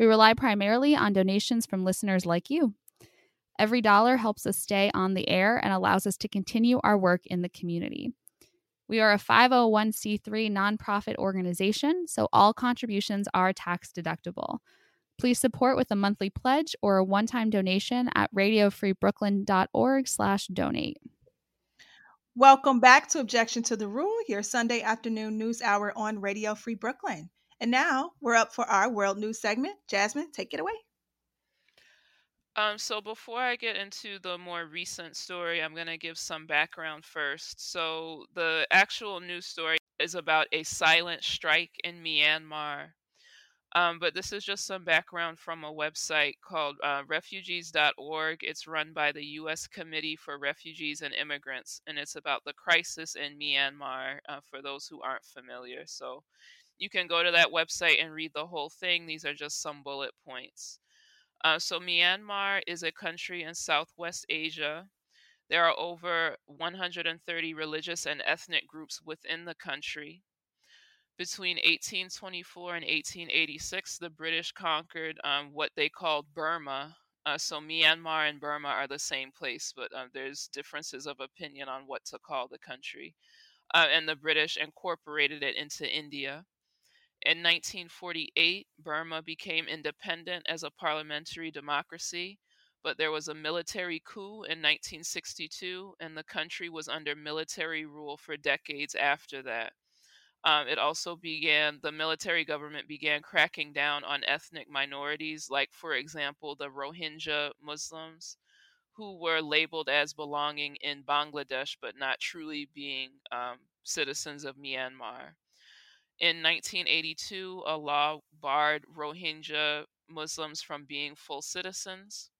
We rely primarily on donations from listeners like you. Every dollar helps us stay on the air and allows us to continue our work in the community. We are a 501c3 nonprofit organization, so all contributions are tax deductible. Please support with a monthly pledge or a one-time donation at radiofreebrooklyn.org/donate. Welcome back to Objection to the Rule, your Sunday afternoon news hour on Radio Free Brooklyn. And now we're up for our world news segment. Jasmine, take it away. Um, so before I get into the more recent story, I'm going to give some background first. So the actual news story is about a silent strike in Myanmar. Um, but this is just some background from a website called uh, refugees.org. It's run by the U.S. Committee for Refugees and Immigrants, and it's about the crisis in Myanmar uh, for those who aren't familiar. So you can go to that website and read the whole thing. These are just some bullet points. Uh, so, Myanmar is a country in Southwest Asia. There are over 130 religious and ethnic groups within the country. Between 1824 and 1886, the British conquered um, what they called Burma. Uh, so, Myanmar and Burma are the same place, but uh, there's differences of opinion on what to call the country. Uh, and the British incorporated it into India. In 1948, Burma became independent as a parliamentary democracy, but there was a military coup in 1962, and the country was under military rule for decades after that. Um, it also began, the military government began cracking down on ethnic minorities, like, for example, the Rohingya Muslims, who were labeled as belonging in Bangladesh but not truly being um, citizens of Myanmar. In 1982, a law barred Rohingya Muslims from being full citizens.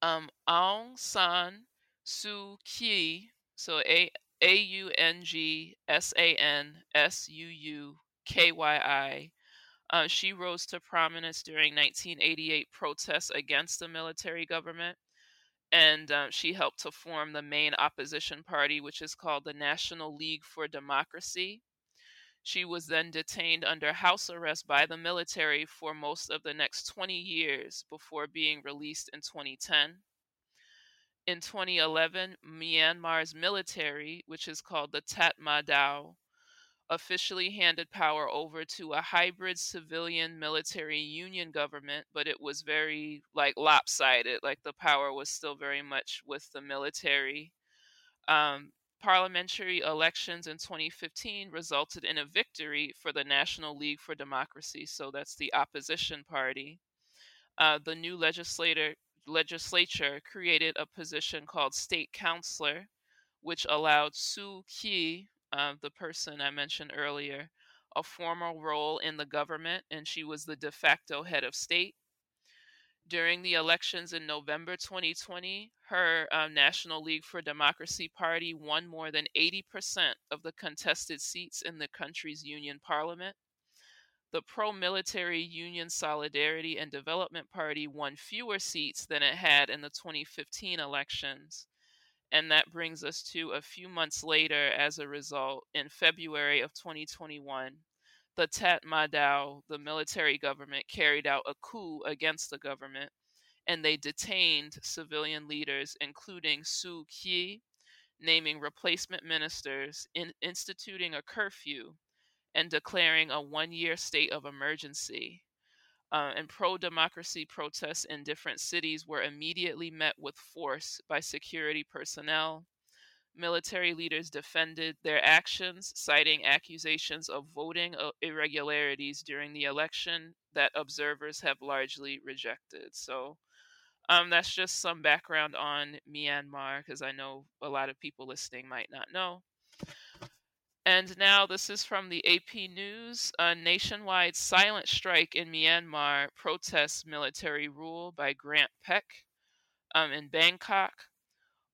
Um, Aung San Suu Kyi, so A A U N G S A N S U U K Y I. Uh, she rose to prominence during 1988 protests against the military government, and uh, she helped to form the main opposition party, which is called the National League for Democracy. She was then detained under house arrest by the military for most of the next 20 years before being released in 2010. In 2011, Myanmar's military, which is called the Tatmadaw, officially handed power over to a hybrid civilian military union government, but it was very like lopsided. Like the power was still very much with the military. Um, parliamentary elections in 2015 resulted in a victory for the National League for Democracy, so that's the opposition party. Uh, the new legislator legislature created a position called state counselor, which allowed Suu Kyi, uh, the person I mentioned earlier, a formal role in the government, and she was the de facto head of state. During the elections in November 2020, her uh, National League for Democracy party won more than 80% of the contested seats in the country's union parliament. The pro military Union Solidarity and Development Party won fewer seats than it had in the 2015 elections. And that brings us to a few months later, as a result, in February of 2021, the Tatmadaw, the military government, carried out a coup against the government and they detained civilian leaders, including Suu Kyi, naming replacement ministers, in instituting a curfew, and declaring a one year state of emergency. uh, and pro democracy protests in different cities were immediately met with force by security personnel. Military leaders defended their actions, citing accusations of voting uh, irregularities during the election that observers have largely rejected. So, um, that's just some background on Myanmar because I know a lot of people listening might not know. And now this is from the AP News. A nationwide silent strike in Myanmar protests military rule by Grant Peck um, in Bangkok.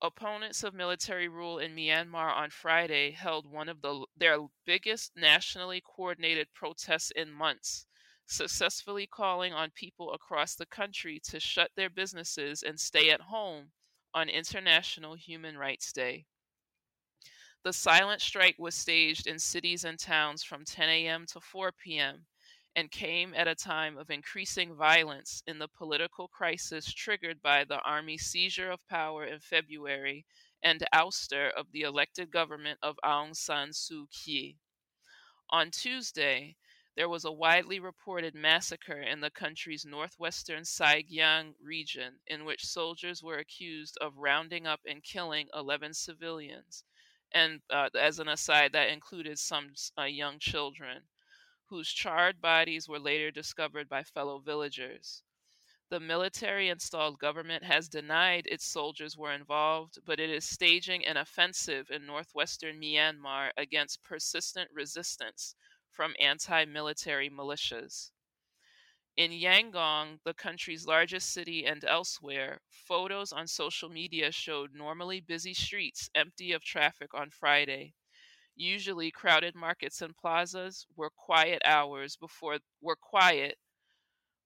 Opponents of military rule in Myanmar on Friday held one of the, their biggest nationally coordinated protests in months, successfully calling on people across the country to shut their businesses and stay at home on International Human Rights Day. The silent strike was staged in cities and towns from 10 a.m. to 4 p.m. and came at a time of increasing violence in the political crisis triggered by the army's seizure of power in February and ouster of the elected government of Aung San Suu Kyi. On Tuesday, there was a widely reported massacre in the country's northwestern Sagaing region in which soldiers were accused of rounding up and killing 11 civilians and uh, as an aside, that included some uh, young children whose charred bodies were later discovered by fellow villagers. The military installed government has denied its soldiers were involved, but it is staging an offensive in northwestern Myanmar against persistent resistance from anti military militias. In Yangon, the country's largest city, and elsewhere, photos on social media showed normally busy streets empty of traffic on Friday. Usually crowded markets and plazas were quiet hours before were quiet.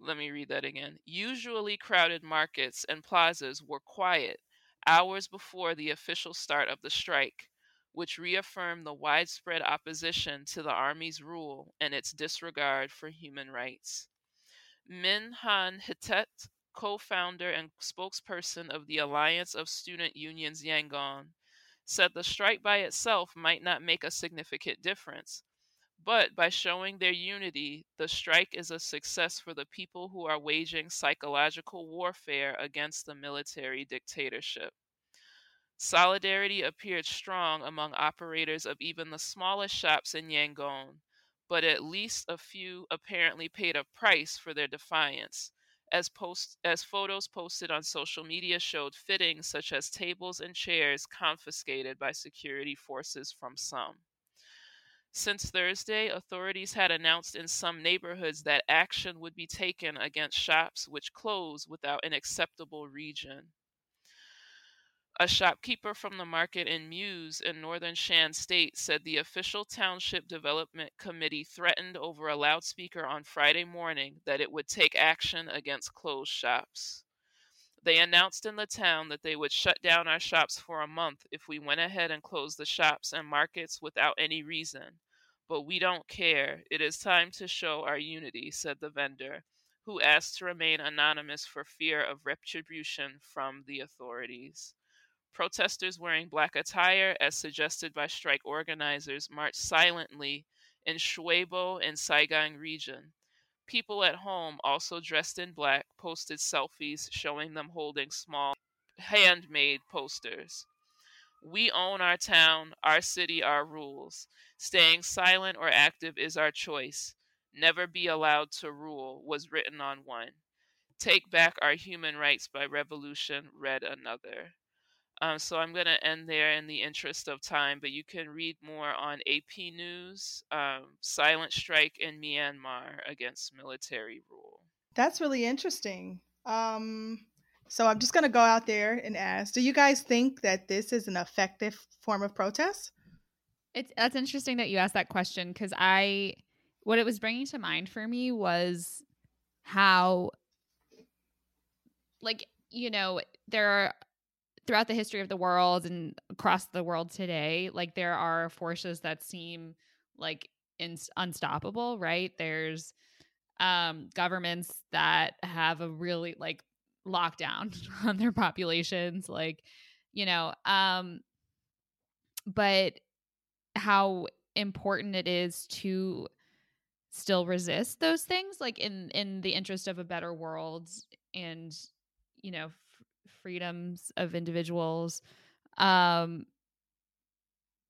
Let me read that again. Usually crowded markets and plazas were quiet hours before the official start of the strike, which reaffirmed the widespread opposition to the army's rule and its disregard for human rights. Min Han Htet, co founder and spokesperson of the Alliance of Student Unions Yangon, said the strike by itself might not make a significant difference, but by showing their unity, the strike is a success for the people who are waging psychological warfare against the military dictatorship. Solidarity appeared strong among operators of even the smallest shops in Yangon, but at least a few apparently paid a price for their defiance. As, post, as photos posted on social media showed fittings such as tables and chairs confiscated by security forces from some. Since Thursday, authorities had announced in some neighborhoods that action would be taken against shops which close without an acceptable reason. A shopkeeper from the market in Muse in northern Shan State said the official Township Development Committee threatened over a loudspeaker on Friday morning that it would take action against closed shops. They announced in the town that they would shut down our shops for a month if we went ahead and closed the shops and markets without any reason. But we don't care. It is time to show our unity, said the vendor, who asked to remain anonymous for fear of retribution from the authorities. Protesters wearing black attire, as suggested by strike organizers, marched silently in Shwebo and Sagaing region. People at home, also dressed in black, posted selfies showing them holding small handmade posters. We own our town, our city, our rules. Staying silent or active is our choice. Never be allowed to rule was written on one. Take back our human rights by revolution, read another. Um, so I'm going to end there in the interest of time, but you can read more on AP News um, Silent Strike in Myanmar Against Military Rule. That's really interesting. Um, so I'm just going to go out there and ask Do you guys think that this is an effective form of protest? It's that's interesting that you asked that question because I what it was bringing to mind for me was how like you know there are throughout the history of the world and across the world today, like there are forces that seem like in- unstoppable, right? There's um, governments that have a really like lockdown on their populations, like, you know, um, but how important it is to still resist those things like in in the interest of a better world and you know freedoms of individuals um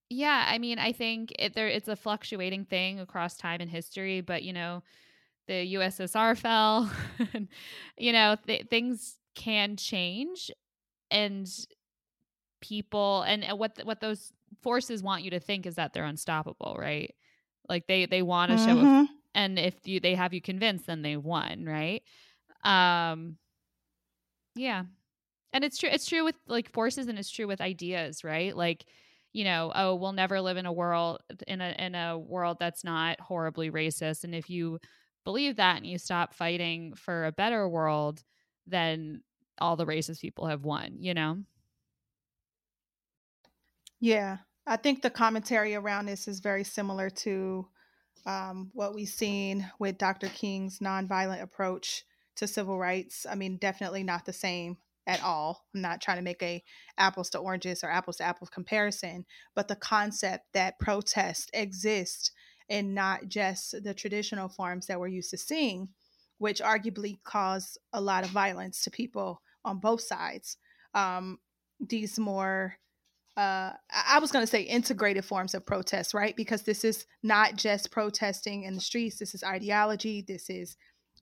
yeah i mean i think it there it's a fluctuating thing across time and history but you know the ussr fell and, you know th- things can change and people and what what those forces want you to think is that they're unstoppable right? Like they they want to mm-hmm. show a, and if you they have you convinced then they won right? Um yeah and it's true it's true with like forces and it's true with ideas right like you know oh we'll never live in a world in a in a world that's not horribly racist and if you believe that and you stop fighting for a better world then all the racist people have won you know yeah i think the commentary around this is very similar to um, what we've seen with Dr. King's nonviolent approach to civil rights. I mean, definitely not the same at all. I'm not trying to make a apples to oranges or apples to apples comparison, but the concept that protest exists and not just the traditional forms that we're used to seeing, which arguably cause a lot of violence to people on both sides. Um, these more uh, I was going to say integrated forms of protest, right? Because this is not just protesting in the streets. This is ideology. This is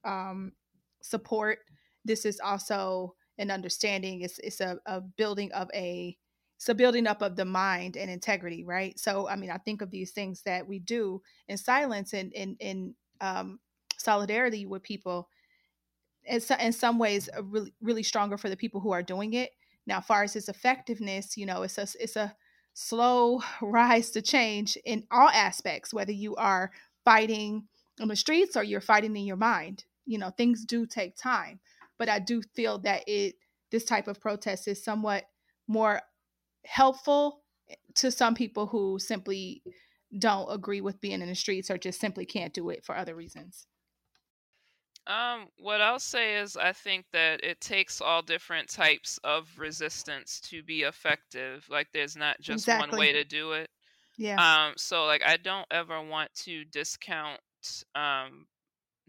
um, support. This is also an understanding. It's it's a, a building of a it's a building up of the mind and integrity, right? So, I mean, I think of these things that we do in silence and in in um, solidarity with people. It's in some ways really really stronger for the people who are doing it now, as far as its effectiveness, you know, it's a it's a slow rise to change in all aspects, whether you are fighting on the streets or you're fighting in your mind. You know, things do take time, but I do feel that it this type of protest is somewhat more helpful to some people who simply don't agree with being in the streets or just simply can't do it for other reasons. Um, what I'll say is I think that it takes all different types of resistance to be effective. Like there's not just exactly. one way to do it. Yeah. Um, so like I don't ever want to discount um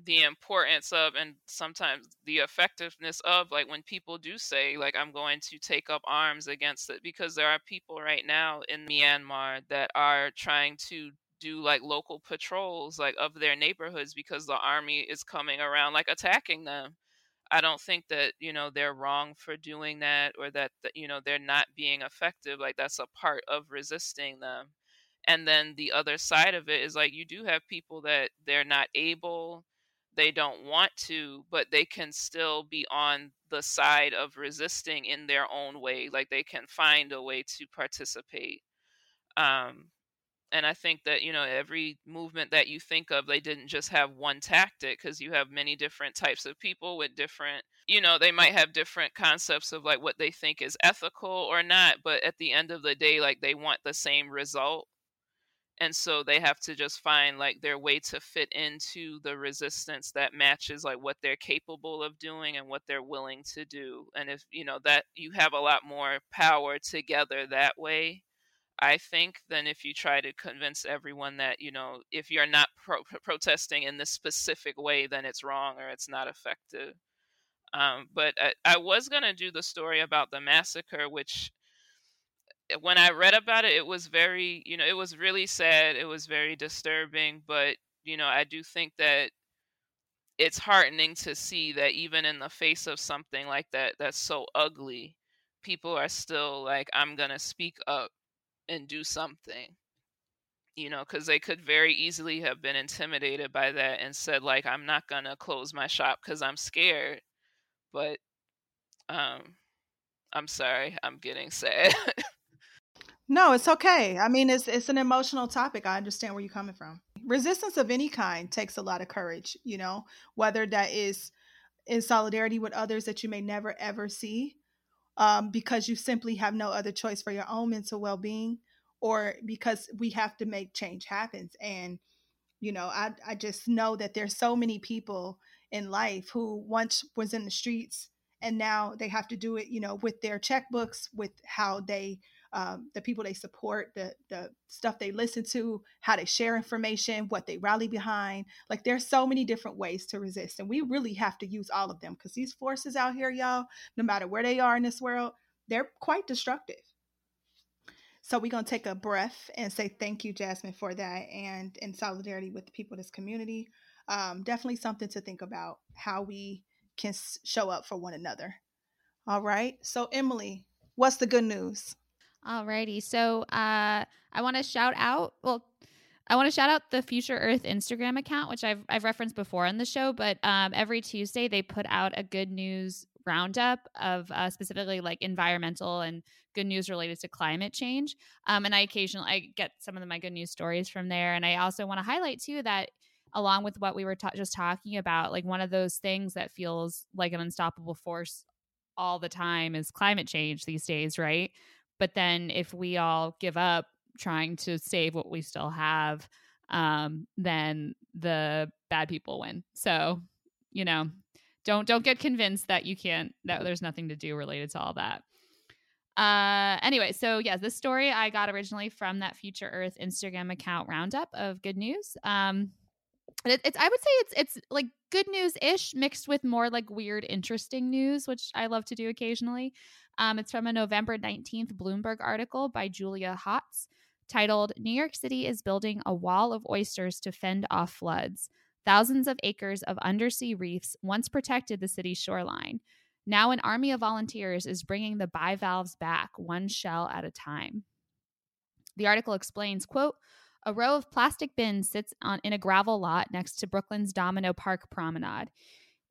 the importance of and sometimes the effectiveness of like when people do say like I'm going to take up arms against it because there are people right now in Myanmar that are trying to do like local patrols like of their neighborhoods because the army is coming around like attacking them. I don't think that you know they're wrong for doing that or that, you know they're not being effective like that's a part of resisting them. And then the other side of it is like you do have people that they're not able they don't want to but they can still be on the side of resisting in their own way like they can find a way to participate. Um and i think that you know every movement that you think of they didn't just have one tactic because you have many different types of people with different you know they might have different concepts of like what they think is ethical or not but at the end of the day like they want the same result and so they have to just find like their way to fit into the resistance that matches like what they're capable of doing and what they're willing to do and if you know that you have a lot more power together that way I think, than if you try to convince everyone that, you know, if you're not pro- protesting in this specific way, then it's wrong or it's not effective. Um, but I, I was going to do the story about the massacre, which when I read about it, it was very, you know, it was really sad. It was very disturbing. But, you know, I do think that it's heartening to see that even in the face of something like that, that's so ugly, people are still like, I'm going to speak up and do something you know because they could very easily have been intimidated by that and said like i'm not gonna close my shop because i'm scared but um i'm sorry i'm getting sad no it's okay. I mean it's it's an emotional topic. I understand where you're coming from. Resistance of any kind takes a lot of courage you know whether that is in solidarity with others that you may never ever see um, because you simply have no other choice for your own mental well being or because we have to make change happen. And, you know, I, I just know that there's so many people in life who once was in the streets and now they have to do it, you know, with their checkbooks, with how they um, the people they support, the the stuff they listen to, how they share information, what they rally behind. Like there's so many different ways to resist, and we really have to use all of them because these forces out here, y'all, no matter where they are in this world, they're quite destructive. So we're gonna take a breath and say thank you, Jasmine, for that, and in solidarity with the people in this community. Um, definitely something to think about how we can show up for one another. All right. So Emily, what's the good news? Alrighty. So uh, I want to shout out. Well, I want to shout out the Future Earth Instagram account, which I've I've referenced before on the show. But um, every Tuesday they put out a good news roundup of uh, specifically like environmental and good news related to climate change. Um, and I occasionally I get some of my good news stories from there. And I also want to highlight too that along with what we were ta- just talking about, like one of those things that feels like an unstoppable force all the time is climate change these days, right? But then if we all give up trying to save what we still have, um, then the bad people win. So, you know, don't don't get convinced that you can't that there's nothing to do related to all that. Uh, anyway, so yeah, this story I got originally from that Future Earth Instagram account roundup of good news. Um, it, it's I would say it's it's like good news ish mixed with more like weird, interesting news, which I love to do occasionally. Um, it's from a November 19th Bloomberg article by Julia Hotz titled New York City is building a wall of oysters to fend off floods. Thousands of acres of undersea reefs once protected the city's shoreline. Now, an army of volunteers is bringing the bivalves back, one shell at a time. The article explains, quote, a row of plastic bins sits on in a gravel lot next to Brooklyn's Domino Park Promenade.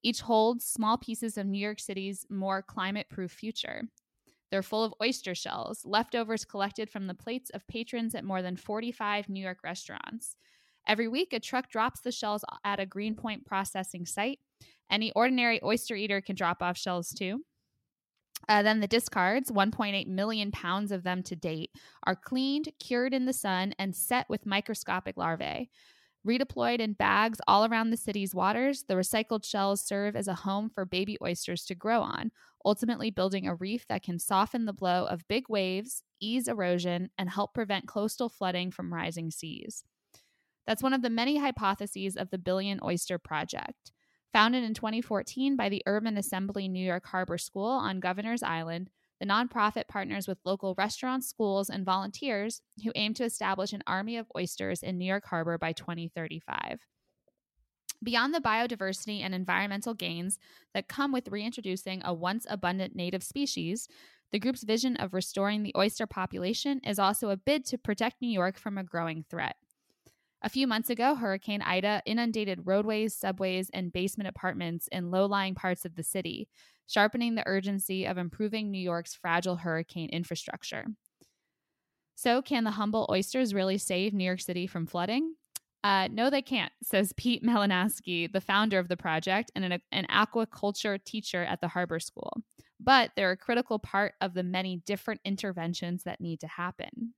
Each holds small pieces of New York City's more climate proof future. They're full of oyster shells, leftovers collected from the plates of patrons at more than 45 New York restaurants. Every week, a truck drops the shells at a Greenpoint processing site. Any ordinary oyster eater can drop off shells too. Uh, then the discards, 1.8 million pounds of them to date, are cleaned, cured in the sun, and set with microscopic larvae. Redeployed in bags all around the city's waters, the recycled shells serve as a home for baby oysters to grow on, ultimately building a reef that can soften the blow of big waves, ease erosion, and help prevent coastal flooding from rising seas. That's one of the many hypotheses of the Billion Oyster Project. Founded in 2014 by the Urban Assembly New York Harbor School on Governor's Island, the nonprofit partners with local restaurants, schools, and volunteers who aim to establish an army of oysters in New York Harbor by 2035. Beyond the biodiversity and environmental gains that come with reintroducing a once abundant native species, the group's vision of restoring the oyster population is also a bid to protect New York from a growing threat. A few months ago, Hurricane Ida inundated roadways, subways, and basement apartments in low lying parts of the city, sharpening the urgency of improving New York's fragile hurricane infrastructure. So, can the humble oysters really save New York City from flooding? Uh, no, they can't, says Pete Malinowski, the founder of the project and an, an aquaculture teacher at the Harbor School. But they're a critical part of the many different interventions that need to happen.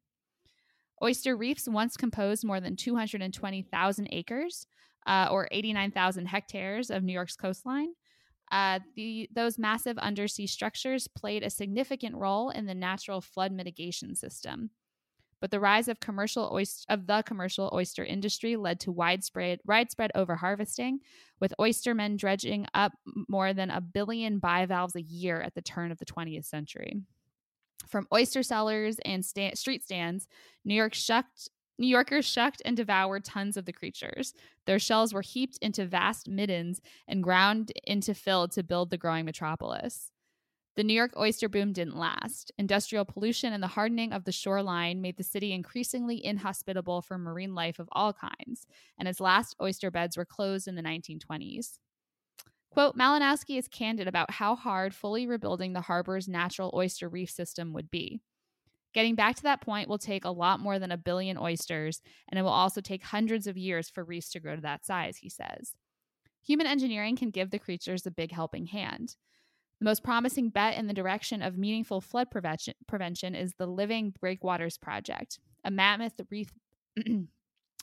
Oyster reefs once composed more than 220,000 acres, uh, or 89,000 hectares of New York's coastline. Uh, the, those massive undersea structures played a significant role in the natural flood mitigation system. But the rise of commercial oyster, of the commercial oyster industry led to widespread widespread overharvesting, with oystermen dredging up more than a billion bivalves a year at the turn of the 20th century. From oyster cellars and sta- street stands, New York shucked New Yorkers shucked and devoured tons of the creatures. Their shells were heaped into vast middens and ground into fill to build the growing metropolis. The New York oyster boom didn't last. Industrial pollution and the hardening of the shoreline made the city increasingly inhospitable for marine life of all kinds, and its last oyster beds were closed in the 1920s. Quote, Malinowski is candid about how hard fully rebuilding the harbor's natural oyster reef system would be. Getting back to that point will take a lot more than a billion oysters, and it will also take hundreds of years for reefs to grow to that size, he says. Human engineering can give the creatures a big helping hand. The most promising bet in the direction of meaningful flood prevention, prevention is the Living Breakwaters Project, a mammoth reef. I'm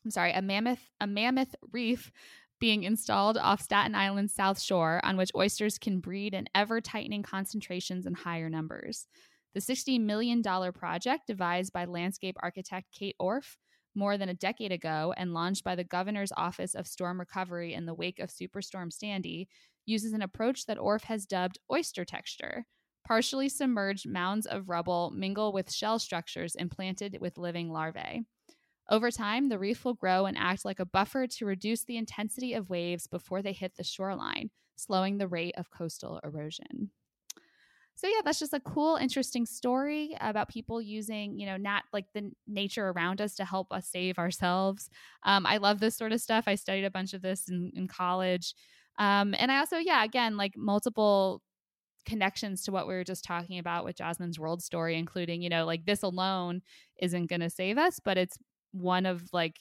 sorry, a mammoth a mammoth reef being installed off Staten Island's South Shore on which oysters can breed in ever tightening concentrations and higher numbers. The $60 million project, devised by landscape architect Kate Orff more than a decade ago and launched by the governor's Office of Storm Recovery in the wake of Superstorm Sandy, uses an approach that Orff has dubbed oyster-tecture. Partially submerged mounds of rubble mingle with shell structures implanted with living larvae. Over time, the reef will grow and act like a buffer to reduce the intensity of waves before they hit the shoreline, slowing the rate of coastal erosion. So yeah, that's just a cool, interesting story about people using, you know, not like the nature around us to help us save ourselves. Um, I love this sort of stuff. I studied a bunch of this in, in college. Um, and I also, yeah, again, like multiple connections to what we were just talking about with Jasmine's world story, including, you know, like this alone isn't going to save us, but it's one of like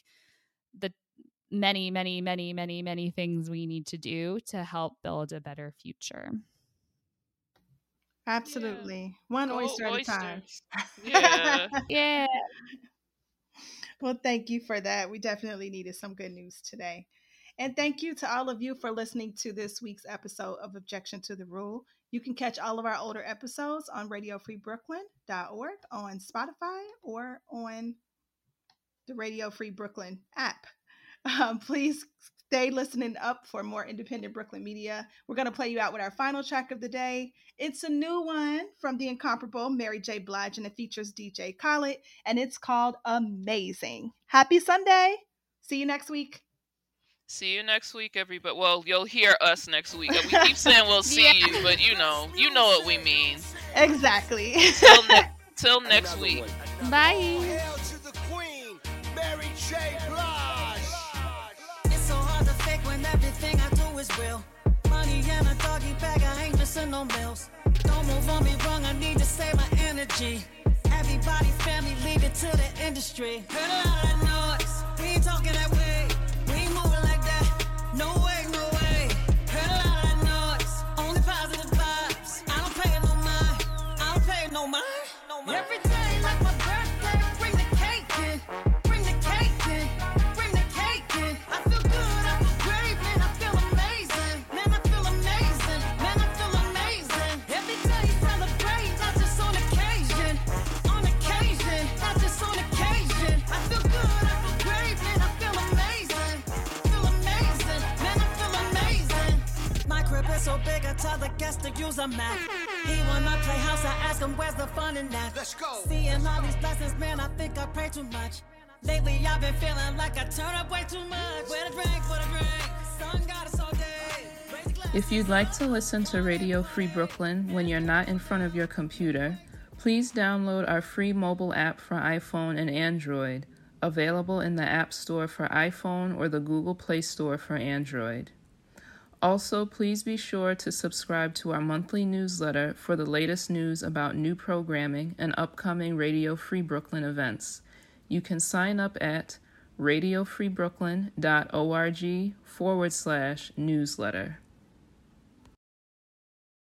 the many, many, many, many, many things we need to do to help build a better future. Absolutely. Yeah. One Go oyster oysters. at a time. Yeah. yeah. Well, thank you for that. We definitely needed some good news today. And thank you to all of you for listening to this week's episode of Objection to the Rule. You can catch all of our older episodes on radiofreebrooklyn.org, on Spotify, or on the Radio Free Brooklyn app. Um, please stay listening up for more independent Brooklyn media. We're going to play you out with our final track of the day. It's a new one from the incomparable Mary J. Blige, and it features DJ Khaled, and it's called Amazing. Happy Sunday. See you next week. See you next week, everybody. Well, you'll hear us next week. We keep saying we'll see yeah. you, but you know, you know what we mean. Exactly. till, ne- till next week. Bye. Is real. Money and a doggy bag, I ain't missing no meals. Don't move on me wrong, I need to save my energy. Everybody, family, leave it to the industry. Heard a lot of noise, we ain't talking that way. Tell the to use a map. He wanna play house, I ask him where's the fun in that. Let's go. Seeing all these blessings, man, I think I pray too much. Lately, I've been feeling like I turn up way too much. Where the drink, where the drink? Sun got us all day. If you'd like to listen to Radio Free Brooklyn when you're not in front of your computer, please download our free mobile app for iPhone and Android available in the App Store for iPhone or the Google Play Store for Android. Also, please be sure to subscribe to our monthly newsletter for the latest news about new programming and upcoming Radio Free Brooklyn events. You can sign up at radiofreebrooklyn.org forward slash newsletter.